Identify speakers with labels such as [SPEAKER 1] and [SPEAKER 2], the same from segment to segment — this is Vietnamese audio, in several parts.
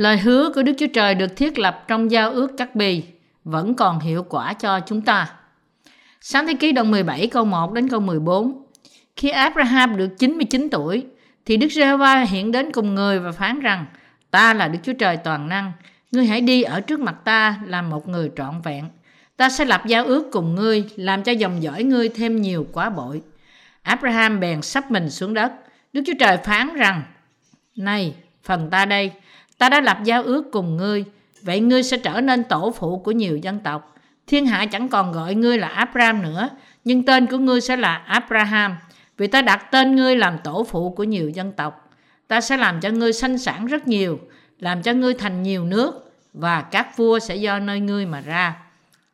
[SPEAKER 1] Lời hứa của Đức Chúa Trời được thiết lập trong giao ước cắt bì vẫn còn hiệu quả cho chúng ta. Sáng thế ký đoạn 17 câu 1 đến câu 14. Khi Abraham được 99 tuổi, thì Đức Giê-hô-va hiện đến cùng người và phán rằng: Ta là Đức Chúa Trời toàn năng, ngươi hãy đi ở trước mặt ta làm một người trọn vẹn. Ta sẽ lập giao ước cùng ngươi, làm cho dòng dõi ngươi thêm nhiều quá bội. Abraham bèn sắp mình xuống đất. Đức Chúa Trời phán rằng: Này, phần ta đây, ta đã lập giao ước cùng ngươi, vậy ngươi sẽ trở nên tổ phụ của nhiều dân tộc. Thiên hạ chẳng còn gọi ngươi là Abram nữa, nhưng tên của ngươi sẽ là Abraham, vì ta đặt tên ngươi làm tổ phụ của nhiều dân tộc. Ta sẽ làm cho ngươi sanh sản rất nhiều, làm cho ngươi thành nhiều nước, và các vua sẽ do nơi ngươi mà ra.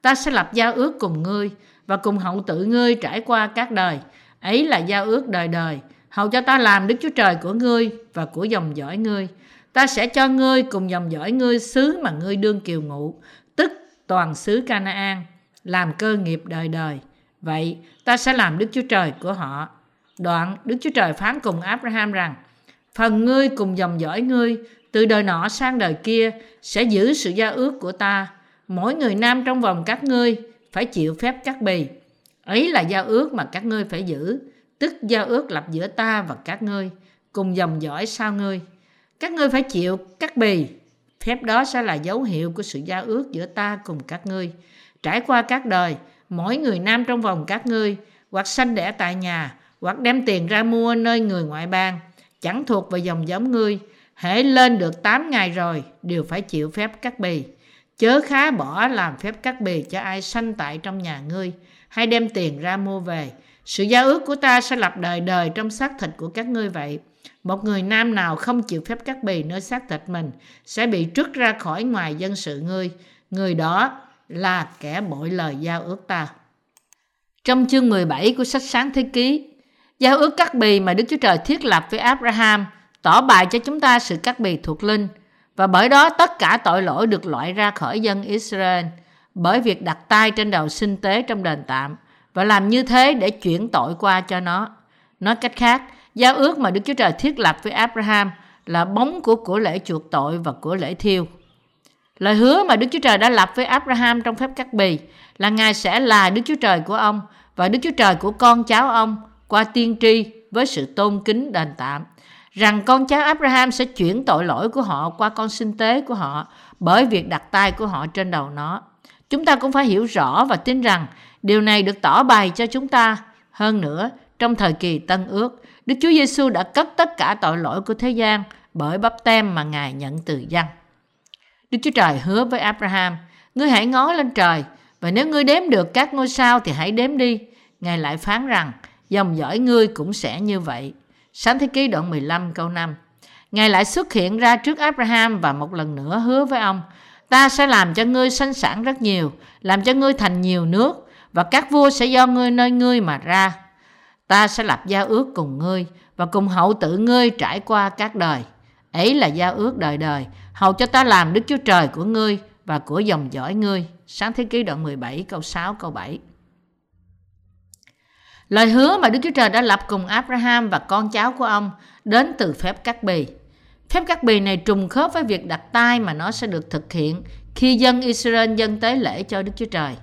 [SPEAKER 1] Ta sẽ lập giao ước cùng ngươi, và cùng hậu tự ngươi trải qua các đời. Ấy là giao ước đời đời, hầu cho ta làm Đức Chúa Trời của ngươi và của dòng dõi ngươi. Ta sẽ cho ngươi cùng dòng dõi ngươi xứ mà ngươi đương kiều ngụ, tức toàn xứ Canaan, làm cơ nghiệp đời đời. Vậy ta sẽ làm Đức Chúa Trời của họ. Đoạn Đức Chúa Trời phán cùng Abraham rằng, phần ngươi cùng dòng dõi ngươi từ đời nọ sang đời kia sẽ giữ sự giao ước của ta. Mỗi người nam trong vòng các ngươi phải chịu phép cắt bì. Ấy là giao ước mà các ngươi phải giữ, tức giao ước lập giữa ta và các ngươi, cùng dòng dõi sau ngươi. Các ngươi phải chịu cắt bì. Phép đó sẽ là dấu hiệu của sự giao ước giữa ta cùng các ngươi. Trải qua các đời, mỗi người nam trong vòng các ngươi, hoặc sanh đẻ tại nhà, hoặc đem tiền ra mua nơi người ngoại bang, chẳng thuộc về dòng giống ngươi, hễ lên được 8 ngày rồi đều phải chịu phép cắt bì. Chớ khá bỏ làm phép cắt bì cho ai sanh tại trong nhà ngươi, hay đem tiền ra mua về. Sự giao ước của ta sẽ lập đời đời trong xác thịt của các ngươi vậy. Một người nam nào không chịu phép cắt bì nơi xác thịt mình sẽ bị trút ra khỏi ngoài dân sự ngươi. Người đó là kẻ bội lời giao ước ta. Trong chương 17 của sách Sáng Thế Ký, giao ước cắt bì mà Đức Chúa Trời thiết lập với Abraham tỏ bài cho chúng ta sự cắt bì thuộc linh và bởi đó tất cả tội lỗi được loại ra khỏi dân Israel bởi việc đặt tay trên đầu sinh tế trong đền tạm và làm như thế để chuyển tội qua cho nó. Nói cách khác, giao ước mà Đức Chúa Trời thiết lập với Abraham là bóng của của lễ chuộc tội và của lễ thiêu. Lời hứa mà Đức Chúa Trời đã lập với Abraham trong phép cắt bì là Ngài sẽ là Đức Chúa Trời của ông và Đức Chúa Trời của con cháu ông qua tiên tri với sự tôn kính đền tạm. Rằng con cháu Abraham sẽ chuyển tội lỗi của họ qua con sinh tế của họ bởi việc đặt tay của họ trên đầu nó. Chúng ta cũng phải hiểu rõ và tin rằng điều này được tỏ bày cho chúng ta. Hơn nữa, trong thời kỳ Tân Ước, Đức Chúa Giêsu đã cất tất cả tội lỗi của thế gian bởi bắp tem mà Ngài nhận từ dân. Đức Chúa Trời hứa với Abraham, ngươi hãy ngó lên trời, và nếu ngươi đếm được các ngôi sao thì hãy đếm đi. Ngài lại phán rằng, dòng dõi ngươi cũng sẽ như vậy. Sáng thế ký đoạn 15 câu 5. Ngài lại xuất hiện ra trước Abraham và một lần nữa hứa với ông, ta sẽ làm cho ngươi sanh sản rất nhiều, làm cho ngươi thành nhiều nước, và các vua sẽ do ngươi nơi ngươi mà ra. Ta sẽ lập giao ước cùng ngươi, và cùng hậu tự ngươi trải qua các đời. Ấy là giao ước đời đời, hầu cho ta làm Đức Chúa Trời của ngươi và của dòng dõi ngươi. Sáng thế ký đoạn 17 câu 6 câu 7. Lời hứa mà Đức Chúa Trời đã lập cùng Abraham và con cháu của ông đến từ phép cắt bì. Phép cắt bì này trùng khớp với việc đặt tay mà nó sẽ được thực hiện khi dân Israel dân tế lễ cho Đức Chúa Trời.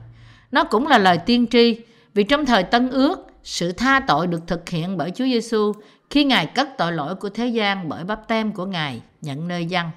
[SPEAKER 1] Nó cũng là lời tiên tri vì trong thời Tân Ước, sự tha tội được thực hiện bởi Chúa Giêsu khi Ngài cất tội lỗi của thế gian bởi bắp tem của Ngài nhận nơi dân.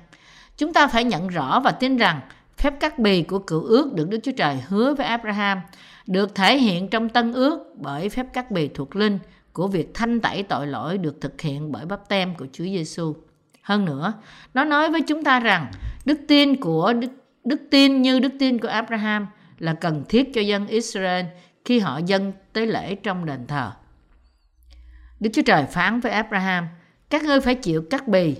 [SPEAKER 1] Chúng ta phải nhận rõ và tin rằng phép cắt bì của cựu ước được Đức Chúa Trời hứa với Abraham được thể hiện trong tân ước bởi phép cắt bì thuộc linh của việc thanh tẩy tội lỗi được thực hiện bởi bắp tem của Chúa Giêsu. Hơn nữa, nó nói với chúng ta rằng đức tin của đức, đức tin như đức tin của Abraham là cần thiết cho dân Israel khi họ dâng tế lễ trong đền thờ. Đức Chúa Trời phán với Abraham, các ngươi phải chịu cắt bì.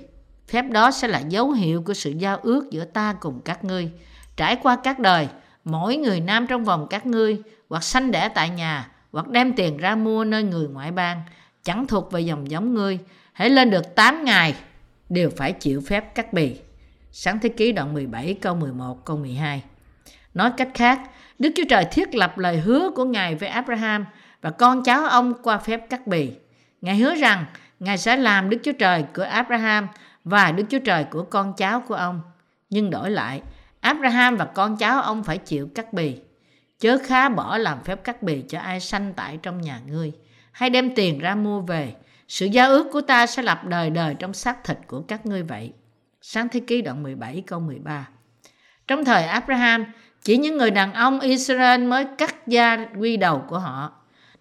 [SPEAKER 1] Phép đó sẽ là dấu hiệu của sự giao ước giữa ta cùng các ngươi. Trải qua các đời, mỗi người nam trong vòng các ngươi hoặc sanh đẻ tại nhà hoặc đem tiền ra mua nơi người ngoại bang chẳng thuộc về dòng giống ngươi hãy lên được 8 ngày đều phải chịu phép cắt bì sáng thế ký đoạn 17 câu 11 câu 12 nói cách khác Đức Chúa Trời thiết lập lời hứa của Ngài với Abraham và con cháu ông qua phép cắt bì Ngài hứa rằng Ngài sẽ làm Đức Chúa Trời của Abraham và Đức Chúa Trời của con cháu của ông Nhưng đổi lại, Abraham và con cháu ông phải chịu cắt bì. Chớ khá bỏ làm phép cắt bì cho ai sanh tại trong nhà ngươi. Hay đem tiền ra mua về. Sự giao ước của ta sẽ lập đời đời trong xác thịt của các ngươi vậy. Sáng thế ký đoạn 17 câu 13 Trong thời Abraham, chỉ những người đàn ông Israel mới cắt da quy đầu của họ.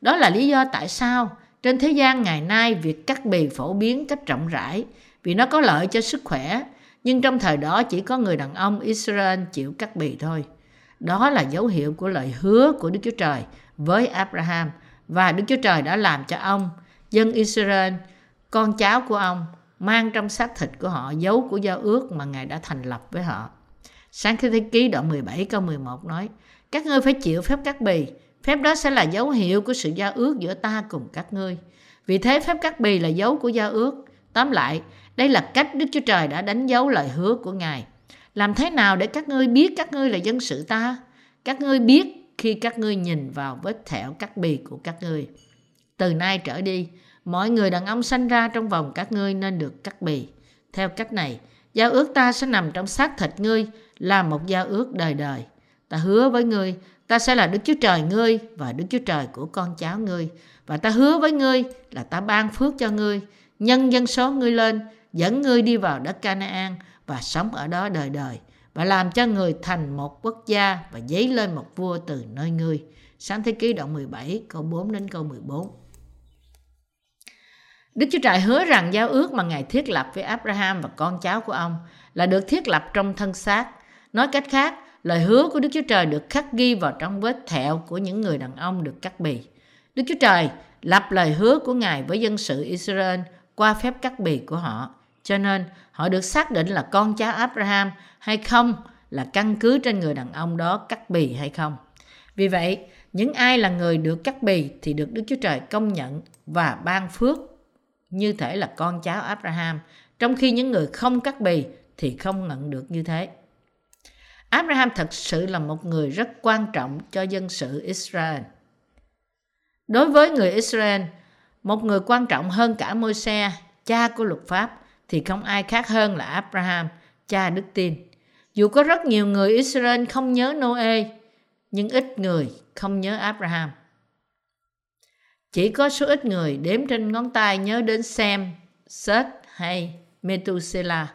[SPEAKER 1] Đó là lý do tại sao trên thế gian ngày nay việc cắt bì phổ biến cách rộng rãi vì nó có lợi cho sức khỏe. Nhưng trong thời đó chỉ có người đàn ông Israel chịu cắt bì thôi. Đó là dấu hiệu của lời hứa của Đức Chúa Trời với Abraham và Đức Chúa Trời đã làm cho ông, dân Israel, con cháu của ông mang trong xác thịt của họ dấu của giao ước mà Ngài đã thành lập với họ. Sáng thế ký đoạn 17 câu 11 nói, các ngươi phải chịu phép cắt bì, phép đó sẽ là dấu hiệu của sự giao ước giữa ta cùng các ngươi. Vì thế phép cắt bì là dấu của giao ước. Tóm lại, đây là cách Đức Chúa Trời đã đánh dấu lời hứa của Ngài. Làm thế nào để các ngươi biết các ngươi là dân sự ta? Các ngươi biết khi các ngươi nhìn vào vết thẹo cắt bì của các ngươi. Từ nay trở đi, mọi người đàn ông sanh ra trong vòng các ngươi nên được cắt bì. Theo cách này, giao ước ta sẽ nằm trong xác thịt ngươi là một giao ước đời đời. Ta hứa với ngươi, ta sẽ là Đức Chúa Trời ngươi và Đức Chúa Trời của con cháu ngươi. Và ta hứa với ngươi là ta ban phước cho ngươi, nhân dân số ngươi lên, dẫn ngươi đi vào đất Canaan và sống ở đó đời đời và làm cho người thành một quốc gia và dấy lên một vua từ nơi ngươi. Sáng thế ký đoạn 17 câu 4 đến câu 14. Đức Chúa Trời hứa rằng giao ước mà Ngài thiết lập với Abraham và con cháu của ông là được thiết lập trong thân xác. Nói cách khác, lời hứa của Đức Chúa Trời được khắc ghi vào trong vết thẹo của những người đàn ông được cắt bì. Đức Chúa Trời lập lời hứa của Ngài với dân sự Israel qua phép cắt bì của họ. Cho nên họ được xác định là con cháu Abraham hay không là căn cứ trên người đàn ông đó cắt bì hay không. Vì vậy, những ai là người được cắt bì thì được Đức Chúa Trời công nhận và ban phước như thể là con cháu Abraham, trong khi những người không cắt bì thì không nhận được như thế. Abraham thật sự là một người rất quan trọng cho dân sự Israel. Đối với người Israel, một người quan trọng hơn cả Môi-se, cha của luật pháp, thì không ai khác hơn là Abraham, cha đức tin. Dù có rất nhiều người Israel không nhớ Noe, nhưng ít người không nhớ Abraham. Chỉ có số ít người đếm trên ngón tay nhớ đến Sem, Seth hay Methuselah.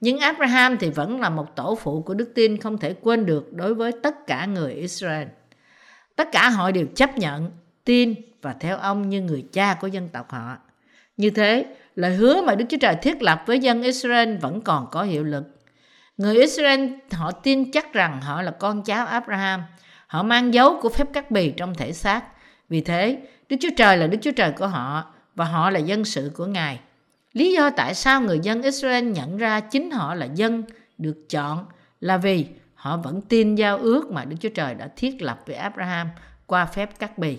[SPEAKER 1] Nhưng Abraham thì vẫn là một tổ phụ của đức tin không thể quên được đối với tất cả người Israel. Tất cả họ đều chấp nhận, tin và theo ông như người cha của dân tộc họ. Như thế, lời hứa mà Đức Chúa Trời thiết lập với dân Israel vẫn còn có hiệu lực. Người Israel họ tin chắc rằng họ là con cháu Abraham. Họ mang dấu của phép cắt bì trong thể xác. Vì thế, Đức Chúa Trời là Đức Chúa Trời của họ và họ là dân sự của Ngài. Lý do tại sao người dân Israel nhận ra chính họ là dân được chọn là vì họ vẫn tin giao ước mà Đức Chúa Trời đã thiết lập với Abraham qua phép cắt bì.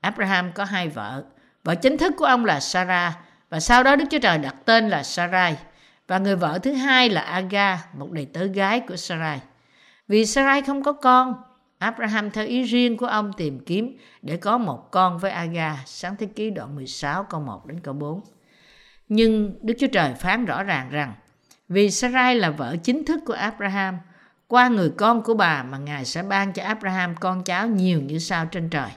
[SPEAKER 1] Abraham có hai vợ. Vợ chính thức của ông là Sarah và sau đó Đức Chúa Trời đặt tên là Sarai. Và người vợ thứ hai là Aga, một đầy tớ gái của Sarai. Vì Sarai không có con, Abraham theo ý riêng của ông tìm kiếm để có một con với Aga, sáng thế ký đoạn 16 câu 1 đến câu 4. Nhưng Đức Chúa Trời phán rõ ràng rằng vì Sarai là vợ chính thức của Abraham, qua người con của bà mà Ngài sẽ ban cho Abraham con cháu nhiều như sao trên trời.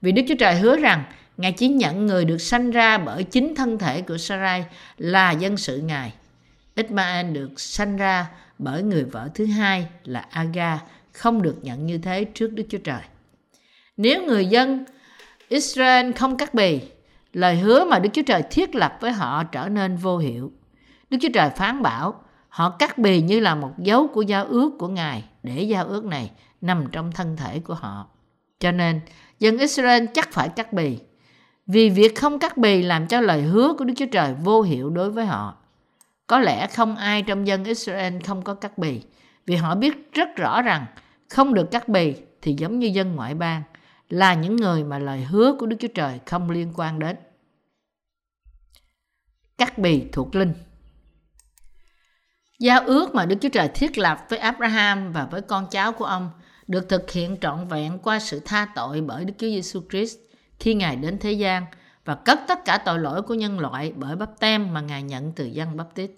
[SPEAKER 1] Vì Đức Chúa Trời hứa rằng Ngài chỉ nhận người được sanh ra bởi chính thân thể của Sarai là dân sự Ngài. Ismael được sanh ra bởi người vợ thứ hai là Aga không được nhận như thế trước Đức Chúa Trời. Nếu người dân Israel không cắt bì, lời hứa mà Đức Chúa Trời thiết lập với họ trở nên vô hiệu. Đức Chúa Trời phán bảo họ cắt bì như là một dấu của giao ước của Ngài để giao ước này nằm trong thân thể của họ. Cho nên, dân Israel chắc phải cắt bì vì việc không cắt bì làm cho lời hứa của Đức Chúa Trời vô hiệu đối với họ. Có lẽ không ai trong dân Israel không có cắt bì, vì họ biết rất rõ rằng không được cắt bì thì giống như dân ngoại bang, là những người mà lời hứa của Đức Chúa Trời không liên quan đến. Cắt bì thuộc linh Giao ước mà Đức Chúa Trời thiết lập với Abraham và với con cháu của ông được thực hiện trọn vẹn qua sự tha tội bởi Đức Chúa Giêsu Christ khi Ngài đến thế gian và cất tất cả tội lỗi của nhân loại bởi bắp tem mà Ngài nhận từ dân bắp tít.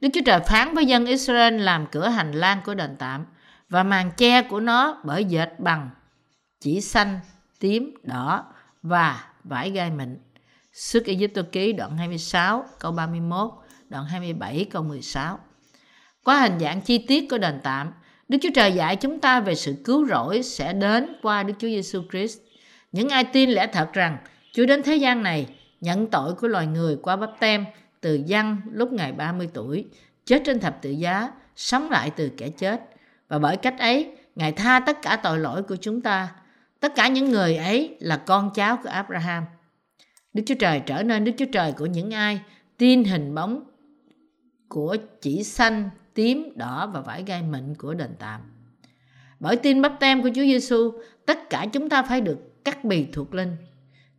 [SPEAKER 1] Đức Chúa Trời phán với dân Israel làm cửa hành lang của đền tạm và màn che của nó bởi dệt bằng chỉ xanh, tím, đỏ và vải gai mịn. Sức Ai Cập ký đoạn 26 câu 31, đoạn 27 câu 16. Qua hình dạng chi tiết của đền tạm, Đức Chúa Trời dạy chúng ta về sự cứu rỗi sẽ đến qua Đức Chúa Giêsu Christ. Những ai tin lẽ thật rằng Chúa đến thế gian này nhận tội của loài người qua bắp tem từ dân lúc ngày 30 tuổi, chết trên thập tự giá, sống lại từ kẻ chết. Và bởi cách ấy, Ngài tha tất cả tội lỗi của chúng ta. Tất cả những người ấy là con cháu của Abraham. Đức Chúa Trời trở nên Đức Chúa Trời của những ai tin hình bóng của chỉ xanh, tím, đỏ và vải gai mịn của đền tạm. Bởi tin bắp tem của Chúa Giêsu, tất cả chúng ta phải được cắt bì thuộc linh.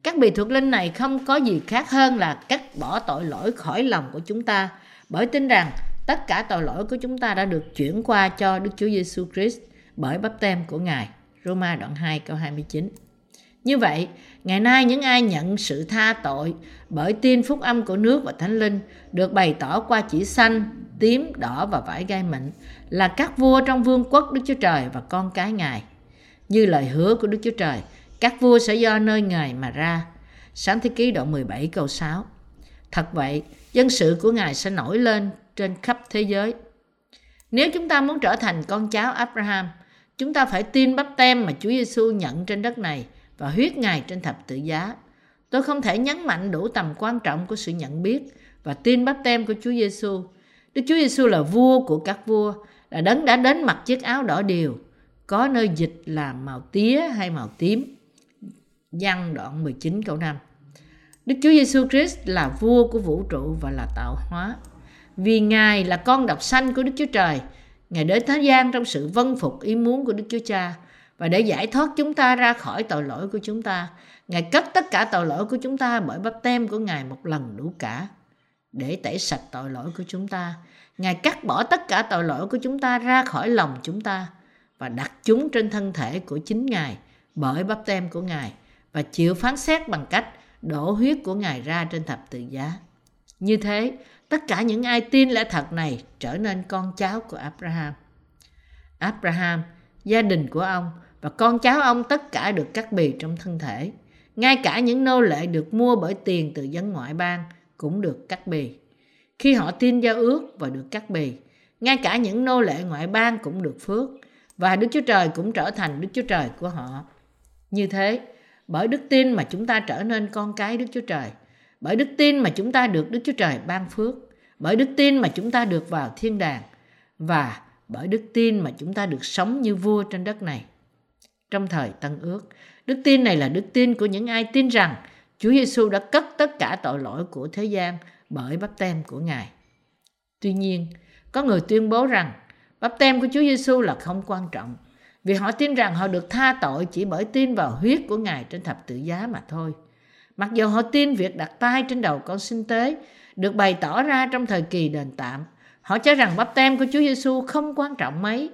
[SPEAKER 1] Các bì thuộc linh này không có gì khác hơn là cắt bỏ tội lỗi khỏi lòng của chúng ta, bởi tin rằng tất cả tội lỗi của chúng ta đã được chuyển qua cho Đức Chúa Giêsu Christ bởi bắp tem của Ngài. Roma đoạn 2 câu 29. Như vậy, ngày nay những ai nhận sự tha tội bởi tin phúc âm của nước và thánh linh được bày tỏ qua chỉ xanh, tím, đỏ và vải gai mịn là các vua trong vương quốc Đức Chúa Trời và con cái Ngài. Như lời hứa của Đức Chúa Trời, các vua sẽ do nơi Ngài mà ra. Sáng thế ký đoạn 17 câu 6. Thật vậy, dân sự của Ngài sẽ nổi lên trên khắp thế giới. Nếu chúng ta muốn trở thành con cháu Abraham, chúng ta phải tin bắp tem mà Chúa Giêsu nhận trên đất này và huyết Ngài trên thập tự giá. Tôi không thể nhấn mạnh đủ tầm quan trọng của sự nhận biết và tin bắp tem của Chúa Giêsu. Đức Chúa Giêsu là vua của các vua, là đấng đã đến mặc chiếc áo đỏ điều, có nơi dịch là màu tía hay màu tím. Giăng đoạn 19 câu 5 Đức Chúa Giêsu Christ là vua của vũ trụ và là tạo hóa. Vì Ngài là con độc sanh của Đức Chúa Trời, Ngài đến thế gian trong sự vân phục ý muốn của Đức Chúa Cha và để giải thoát chúng ta ra khỏi tội lỗi của chúng ta. Ngài cất tất cả tội lỗi của chúng ta bởi bắp tem của Ngài một lần đủ cả để tẩy sạch tội lỗi của chúng ta. Ngài cắt bỏ tất cả tội lỗi của chúng ta ra khỏi lòng chúng ta và đặt chúng trên thân thể của chính Ngài bởi bắp tem của Ngài và chịu phán xét bằng cách đổ huyết của Ngài ra trên thập tự giá. Như thế, tất cả những ai tin lẽ thật này trở nên con cháu của Abraham. Abraham, gia đình của ông và con cháu ông tất cả được cắt bì trong thân thể. Ngay cả những nô lệ được mua bởi tiền từ dân ngoại bang cũng được cắt bì. Khi họ tin giao ước và được cắt bì, ngay cả những nô lệ ngoại bang cũng được phước và Đức Chúa Trời cũng trở thành Đức Chúa Trời của họ. Như thế, bởi đức tin mà chúng ta trở nên con cái Đức Chúa Trời, bởi đức tin mà chúng ta được Đức Chúa Trời ban phước, bởi đức tin mà chúng ta được vào thiên đàng và bởi đức tin mà chúng ta được sống như vua trên đất này. Trong thời Tân Ước, đức tin này là đức tin của những ai tin rằng Chúa Giêsu đã cất tất cả tội lỗi của thế gian bởi bắp tem của Ngài. Tuy nhiên, có người tuyên bố rằng bắp tem của Chúa Giêsu là không quan trọng vì họ tin rằng họ được tha tội chỉ bởi tin vào huyết của Ngài trên thập tự giá mà thôi. Mặc dù họ tin việc đặt tay trên đầu con sinh tế được bày tỏ ra trong thời kỳ đền tạm, họ cho rằng bắp tem của Chúa Giêsu không quan trọng mấy.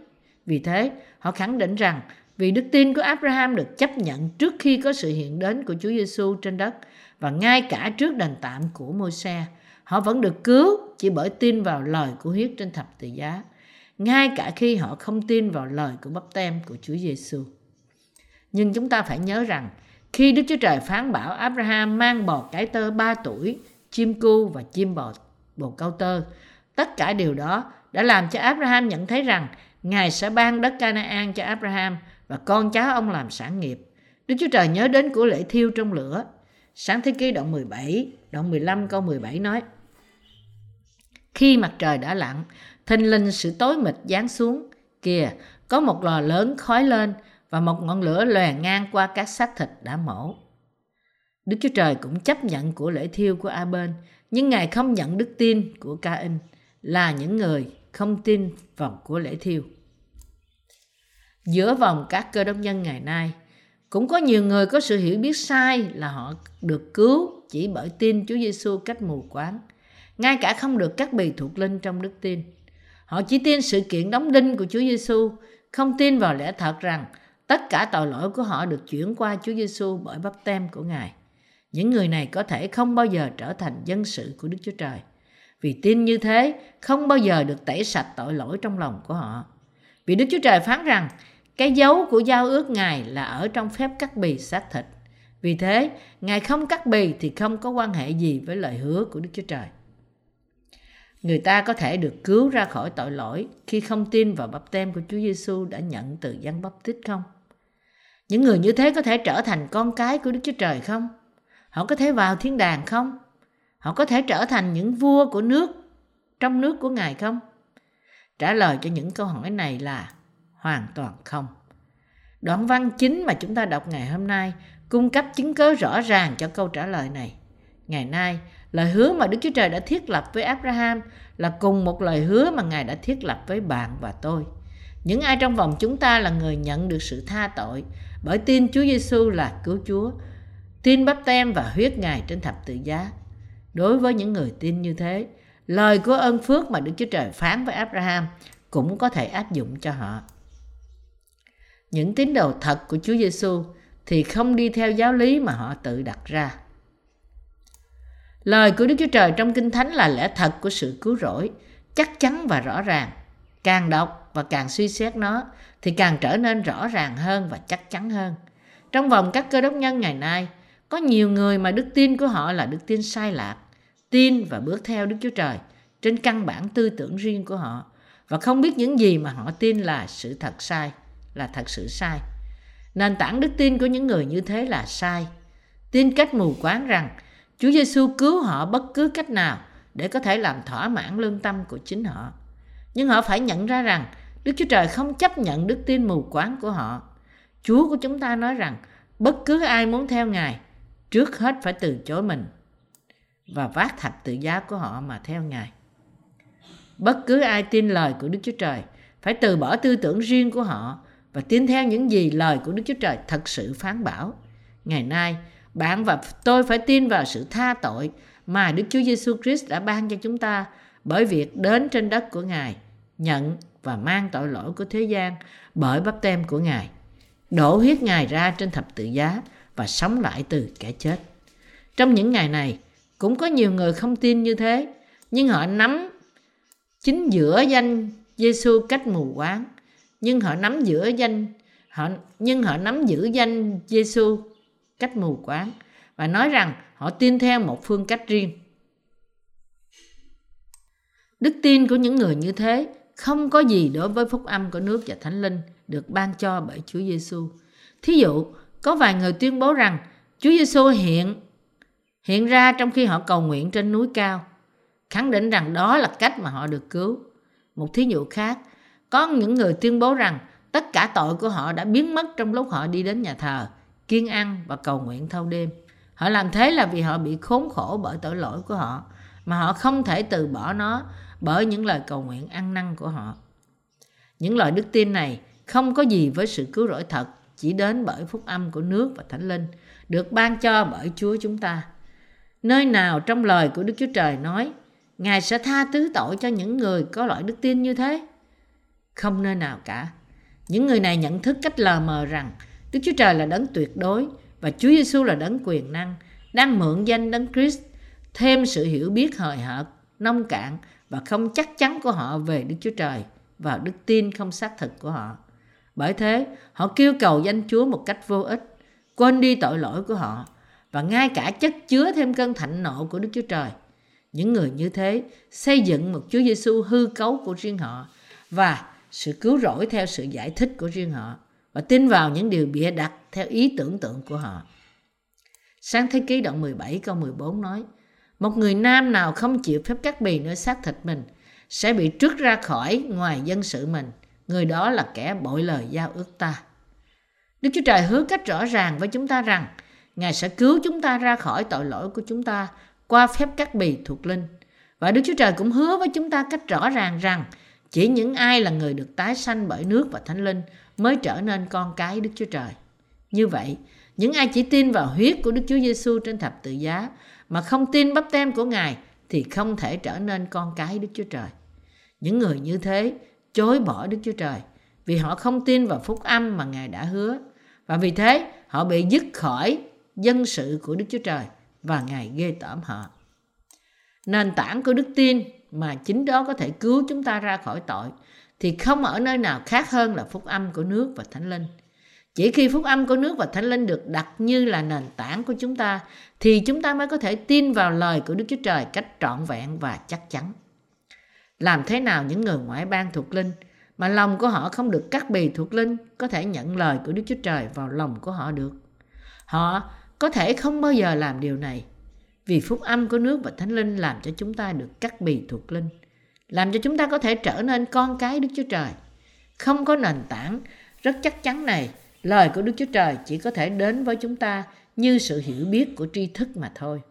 [SPEAKER 1] Vì thế, họ khẳng định rằng vì đức tin của Abraham được chấp nhận trước khi có sự hiện đến của Chúa Giêsu trên đất và ngay cả trước đền tạm của Môi-se, họ vẫn được cứu chỉ bởi tin vào lời của huyết trên thập tự giá, ngay cả khi họ không tin vào lời của bắp tem của Chúa Giêsu. Nhưng chúng ta phải nhớ rằng khi Đức Chúa Trời phán bảo Abraham mang bò cái tơ 3 tuổi, chim cu và chim bò bồ câu tơ, tất cả điều đó đã làm cho Abraham nhận thấy rằng Ngài sẽ ban đất Canaan cho Abraham và con cháu ông làm sản nghiệp. Đức Chúa Trời nhớ đến của lễ thiêu trong lửa. Sáng thế ký đoạn 17, đoạn 15 câu 17 nói Khi mặt trời đã lặn, thình linh sự tối mịt giáng xuống. Kìa, có một lò lớn khói lên và một ngọn lửa lòe ngang qua các xác thịt đã mổ. Đức Chúa Trời cũng chấp nhận của lễ thiêu của A Bên, nhưng Ngài không nhận đức tin của Ca In là những người không tin vào của lễ thiêu. Giữa vòng các cơ đốc nhân ngày nay, cũng có nhiều người có sự hiểu biết sai là họ được cứu chỉ bởi tin Chúa Giêsu cách mù quáng, ngay cả không được cắt bì thuộc linh trong đức tin. Họ chỉ tin sự kiện đóng đinh của Chúa Giêsu, không tin vào lẽ thật rằng tất cả tội lỗi của họ được chuyển qua Chúa Giêsu bởi bắp tem của Ngài. Những người này có thể không bao giờ trở thành dân sự của Đức Chúa Trời. Vì tin như thế không bao giờ được tẩy sạch tội lỗi trong lòng của họ. Vì Đức Chúa Trời phán rằng cái dấu của giao ước Ngài là ở trong phép cắt bì xác thịt. Vì thế, Ngài không cắt bì thì không có quan hệ gì với lời hứa của Đức Chúa Trời. Người ta có thể được cứu ra khỏi tội lỗi khi không tin vào bắp tem của Chúa Giêsu đã nhận từ dân bắp tít không? Những người như thế có thể trở thành con cái của Đức Chúa Trời không? Họ có thể vào thiên đàng không? Họ có thể trở thành những vua của nước trong nước của Ngài không? Trả lời cho những câu hỏi này là hoàn toàn không. Đoạn văn chính mà chúng ta đọc ngày hôm nay cung cấp chứng cớ rõ ràng cho câu trả lời này. Ngày nay, lời hứa mà Đức Chúa Trời đã thiết lập với Abraham là cùng một lời hứa mà Ngài đã thiết lập với bạn và tôi. Những ai trong vòng chúng ta là người nhận được sự tha tội bởi tin Chúa Giêsu là cứu Chúa, tin bắp tem và huyết Ngài trên thập tự giá. Đối với những người tin như thế, lời của ơn phước mà Đức Chúa Trời phán với Abraham cũng có thể áp dụng cho họ. Những tín đồ thật của Chúa Giêsu thì không đi theo giáo lý mà họ tự đặt ra. Lời của Đức Chúa Trời trong Kinh Thánh là lẽ thật của sự cứu rỗi, chắc chắn và rõ ràng. Càng đọc và càng suy xét nó thì càng trở nên rõ ràng hơn và chắc chắn hơn. Trong vòng các cơ đốc nhân ngày nay, có nhiều người mà đức tin của họ là đức tin sai lạc, tin và bước theo Đức Chúa Trời trên căn bản tư tưởng riêng của họ và không biết những gì mà họ tin là sự thật sai, là thật sự sai. Nền tảng đức tin của những người như thế là sai. Tin cách mù quáng rằng Chúa Giêsu cứu họ bất cứ cách nào để có thể làm thỏa mãn lương tâm của chính họ. Nhưng họ phải nhận ra rằng Đức Chúa Trời không chấp nhận đức tin mù quáng của họ. Chúa của chúng ta nói rằng bất cứ ai muốn theo Ngài, trước hết phải từ chối mình và vác thập tự giá của họ mà theo Ngài. Bất cứ ai tin lời của Đức Chúa Trời phải từ bỏ tư tưởng riêng của họ và tin theo những gì lời của Đức Chúa Trời thật sự phán bảo. Ngày nay, bạn và tôi phải tin vào sự tha tội mà Đức Chúa Giêsu Christ đã ban cho chúng ta bởi việc đến trên đất của Ngài, nhận và mang tội lỗi của thế gian bởi bắp tem của Ngài, đổ huyết Ngài ra trên thập tự giá và sống lại từ kẻ chết. Trong những ngày này, cũng có nhiều người không tin như thế, nhưng họ nắm chính giữa danh Giêsu cách mù quáng, nhưng họ nắm giữ danh họ nhưng họ nắm giữ danh Giêsu cách mù quáng và nói rằng họ tin theo một phương cách riêng. Đức tin của những người như thế không có gì đối với phúc âm của nước và thánh linh được ban cho bởi Chúa Giêsu. Thí dụ, có vài người tuyên bố rằng Chúa Giêsu hiện hiện ra trong khi họ cầu nguyện trên núi cao, khẳng định rằng đó là cách mà họ được cứu. Một thí dụ khác, có những người tuyên bố rằng tất cả tội của họ đã biến mất trong lúc họ đi đến nhà thờ, kiên ăn và cầu nguyện thâu đêm. Họ làm thế là vì họ bị khốn khổ bởi tội lỗi của họ, mà họ không thể từ bỏ nó bởi những lời cầu nguyện ăn năn của họ. Những lời đức tin này không có gì với sự cứu rỗi thật, chỉ đến bởi phúc âm của nước và thánh linh, được ban cho bởi Chúa chúng ta. Nơi nào trong lời của Đức Chúa Trời nói, Ngài sẽ tha thứ tội cho những người có loại đức tin như thế? Không nơi nào cả. Những người này nhận thức cách lờ mờ rằng Đức Chúa Trời là đấng tuyệt đối và Chúa Giêsu là đấng quyền năng, đang mượn danh đấng Christ thêm sự hiểu biết hời hợt, nông cạn và không chắc chắn của họ về Đức Chúa Trời và đức tin không xác thực của họ. Bởi thế, họ kêu cầu danh Chúa một cách vô ích, quên đi tội lỗi của họ và ngay cả chất chứa thêm cơn thạnh nộ của Đức Chúa Trời. Những người như thế xây dựng một Chúa Giêsu hư cấu của riêng họ và sự cứu rỗi theo sự giải thích của riêng họ và tin vào những điều bịa đặt theo ý tưởng tượng của họ. Sáng thế ký đoạn 17 câu 14 nói, Một người nam nào không chịu phép cắt bì nơi xác thịt mình sẽ bị trút ra khỏi ngoài dân sự mình. Người đó là kẻ bội lời giao ước ta. Đức Chúa Trời hứa cách rõ ràng với chúng ta rằng, Ngài sẽ cứu chúng ta ra khỏi tội lỗi của chúng ta qua phép cắt bì thuộc linh. Và Đức Chúa Trời cũng hứa với chúng ta cách rõ ràng rằng chỉ những ai là người được tái sanh bởi nước và thánh linh mới trở nên con cái Đức Chúa Trời. Như vậy, những ai chỉ tin vào huyết của Đức Chúa Giêsu trên thập tự giá mà không tin bắp tem của Ngài thì không thể trở nên con cái Đức Chúa Trời. Những người như thế chối bỏ Đức Chúa Trời vì họ không tin vào phúc âm mà Ngài đã hứa và vì thế họ bị dứt khỏi dân sự của Đức Chúa Trời và Ngài ghê tởm họ. Nền tảng của đức tin mà chính đó có thể cứu chúng ta ra khỏi tội, thì không ở nơi nào khác hơn là phúc âm của nước và thánh linh. Chỉ khi phúc âm của nước và thánh linh được đặt như là nền tảng của chúng ta, thì chúng ta mới có thể tin vào lời của Đức Chúa Trời cách trọn vẹn và chắc chắn. Làm thế nào những người ngoại bang thuộc linh mà lòng của họ không được cắt bì thuộc linh có thể nhận lời của Đức Chúa Trời vào lòng của họ được? Họ có thể không bao giờ làm điều này vì phúc âm của nước và thánh linh làm cho chúng ta được cắt bì thuộc linh làm cho chúng ta có thể trở nên con cái Đức Chúa Trời. Không có nền tảng rất chắc chắn này, lời của Đức Chúa Trời chỉ có thể đến với chúng ta như sự hiểu biết của tri thức mà thôi.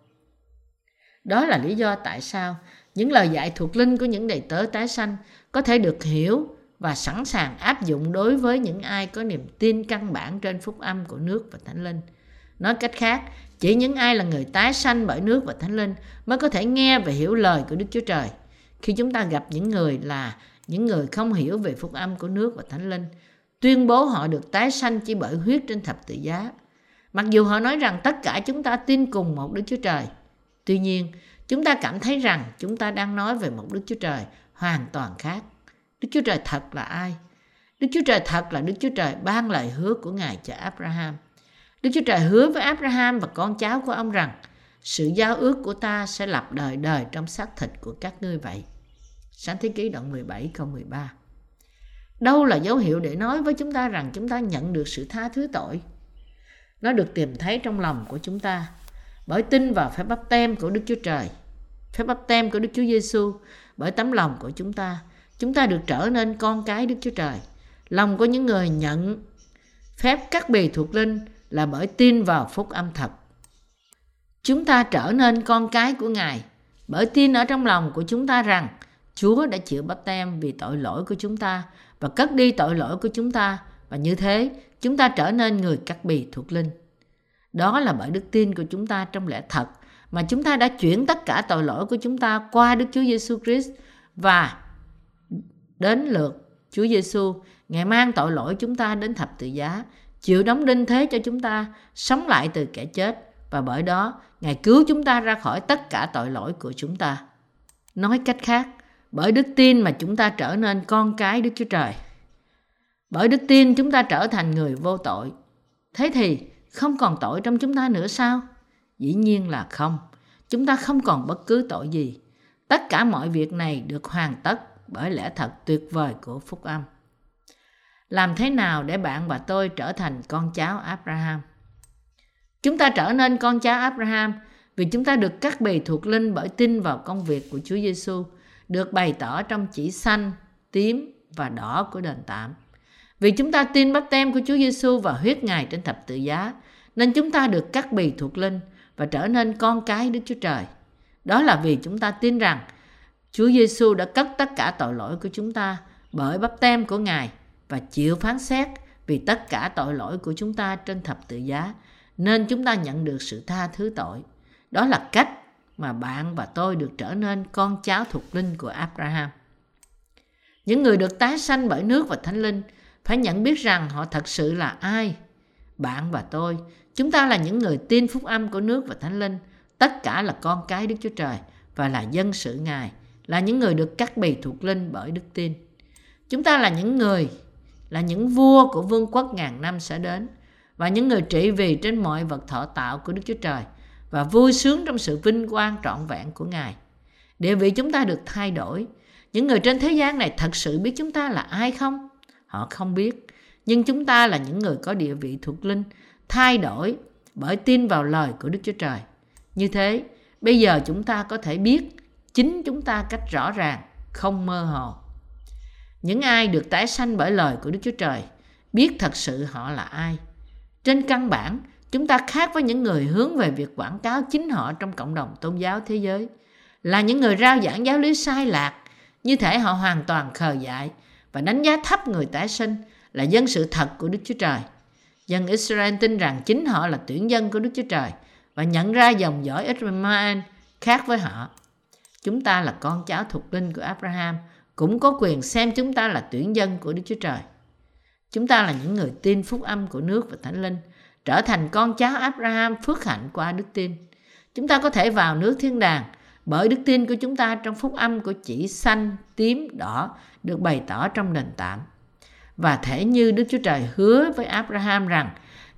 [SPEAKER 1] Đó là lý do tại sao những lời dạy thuộc linh của những đầy tớ tái sanh có thể được hiểu và sẵn sàng áp dụng đối với những ai có niềm tin căn bản trên phúc âm của nước và thánh linh. Nói cách khác, chỉ những ai là người tái sanh bởi nước và thánh linh mới có thể nghe và hiểu lời của Đức Chúa Trời – khi chúng ta gặp những người là những người không hiểu về phúc âm của nước và thánh linh tuyên bố họ được tái sanh chỉ bởi huyết trên thập tự giá. Mặc dù họ nói rằng tất cả chúng ta tin cùng một đức chúa trời tuy nhiên chúng ta cảm thấy rằng chúng ta đang nói về một đức chúa trời hoàn toàn khác. Đức chúa trời thật là ai? Đức chúa trời thật là đức chúa trời ban lời hứa của ngài cho abraham đức chúa trời hứa với abraham và con cháu của ông rằng sự giao ước của ta sẽ lập đời đời trong xác thịt của các ngươi vậy. Sáng thế ký đoạn 17 câu 13 Đâu là dấu hiệu để nói với chúng ta rằng chúng ta nhận được sự tha thứ tội? Nó được tìm thấy trong lòng của chúng ta bởi tin vào phép bắp tem của Đức Chúa Trời. Phép bắp tem của Đức Chúa Giêsu bởi tấm lòng của chúng ta, chúng ta được trở nên con cái Đức Chúa Trời. Lòng của những người nhận phép cắt bì thuộc linh là bởi tin vào phúc âm thật chúng ta trở nên con cái của Ngài bởi tin ở trong lòng của chúng ta rằng Chúa đã chịu bắp tem vì tội lỗi của chúng ta và cất đi tội lỗi của chúng ta và như thế chúng ta trở nên người cắt bì thuộc linh. Đó là bởi đức tin của chúng ta trong lẽ thật mà chúng ta đã chuyển tất cả tội lỗi của chúng ta qua Đức Chúa Giêsu Christ và đến lượt Chúa Giêsu, Ngài mang tội lỗi chúng ta đến thập tự giá, chịu đóng đinh thế cho chúng ta sống lại từ kẻ chết và bởi đó Ngài cứu chúng ta ra khỏi tất cả tội lỗi của chúng ta. Nói cách khác, bởi đức tin mà chúng ta trở nên con cái Đức Chúa Trời. Bởi đức tin chúng ta trở thành người vô tội. Thế thì không còn tội trong chúng ta nữa sao? Dĩ nhiên là không. Chúng ta không còn bất cứ tội gì. Tất cả mọi việc này được hoàn tất bởi lẽ thật tuyệt vời của phúc âm. Làm thế nào để bạn và tôi trở thành con cháu Abraham? Chúng ta trở nên con cháu Abraham vì chúng ta được cắt bì thuộc linh bởi tin vào công việc của Chúa Giêsu được bày tỏ trong chỉ xanh, tím và đỏ của đền tạm. Vì chúng ta tin bắp tem của Chúa Giêsu và huyết Ngài trên thập tự giá, nên chúng ta được cắt bì thuộc linh và trở nên con cái Đức Chúa Trời. Đó là vì chúng ta tin rằng Chúa Giêsu đã cất tất cả tội lỗi của chúng ta bởi bắp tem của Ngài và chịu phán xét vì tất cả tội lỗi của chúng ta trên thập tự giá nên chúng ta nhận được sự tha thứ tội. Đó là cách mà bạn và tôi được trở nên con cháu thuộc linh của Abraham. Những người được tái sanh bởi nước và thánh linh phải nhận biết rằng họ thật sự là ai. Bạn và tôi, chúng ta là những người tin phúc âm của nước và thánh linh, tất cả là con cái Đức Chúa Trời và là dân sự Ngài, là những người được cắt bì thuộc linh bởi đức tin. Chúng ta là những người, là những vua của vương quốc ngàn năm sẽ đến và những người trị vì trên mọi vật thọ tạo của Đức Chúa Trời và vui sướng trong sự vinh quang trọn vẹn của Ngài. Địa vị chúng ta được thay đổi. Những người trên thế gian này thật sự biết chúng ta là ai không? Họ không biết. Nhưng chúng ta là những người có địa vị thuộc linh, thay đổi bởi tin vào lời của Đức Chúa Trời. Như thế, bây giờ chúng ta có thể biết chính chúng ta cách rõ ràng, không mơ hồ. Những ai được tái sanh bởi lời của Đức Chúa Trời biết thật sự họ là ai trên căn bản, chúng ta khác với những người hướng về việc quảng cáo chính họ trong cộng đồng tôn giáo thế giới. Là những người rao giảng giáo lý sai lạc, như thể họ hoàn toàn khờ dại và đánh giá thấp người tái sinh là dân sự thật của Đức Chúa Trời. Dân Israel tin rằng chính họ là tuyển dân của Đức Chúa Trời và nhận ra dòng dõi Israel khác với họ. Chúng ta là con cháu thuộc linh của Abraham, cũng có quyền xem chúng ta là tuyển dân của Đức Chúa Trời. Chúng ta là những người tin phúc âm của nước và thánh linh, trở thành con cháu Abraham phước hạnh qua đức tin. Chúng ta có thể vào nước thiên đàng Bởi đức tin của chúng ta trong phúc âm của chỉ xanh, tím, đỏ được bày tỏ trong nền tảng. Và thể như Đức Chúa Trời hứa với Abraham rằng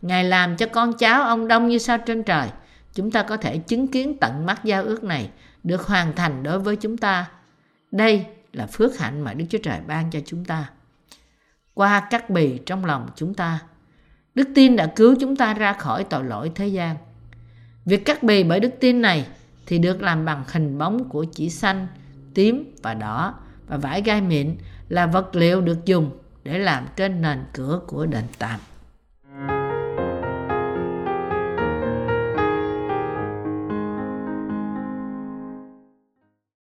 [SPEAKER 1] Ngài làm cho con cháu ông đông như sao trên trời. Chúng ta có thể chứng kiến tận mắt giao ước này được hoàn thành đối với chúng ta. Đây là phước hạnh mà Đức Chúa Trời ban cho chúng ta. Qua cắt bì trong lòng chúng ta, đức tin đã cứu chúng ta ra khỏi tội lỗi thế gian. Việc cắt bì bởi đức tin này thì được làm bằng hình bóng của chỉ xanh, tím và đỏ và vải gai mịn là vật liệu được dùng để làm trên nền cửa của đền tạm.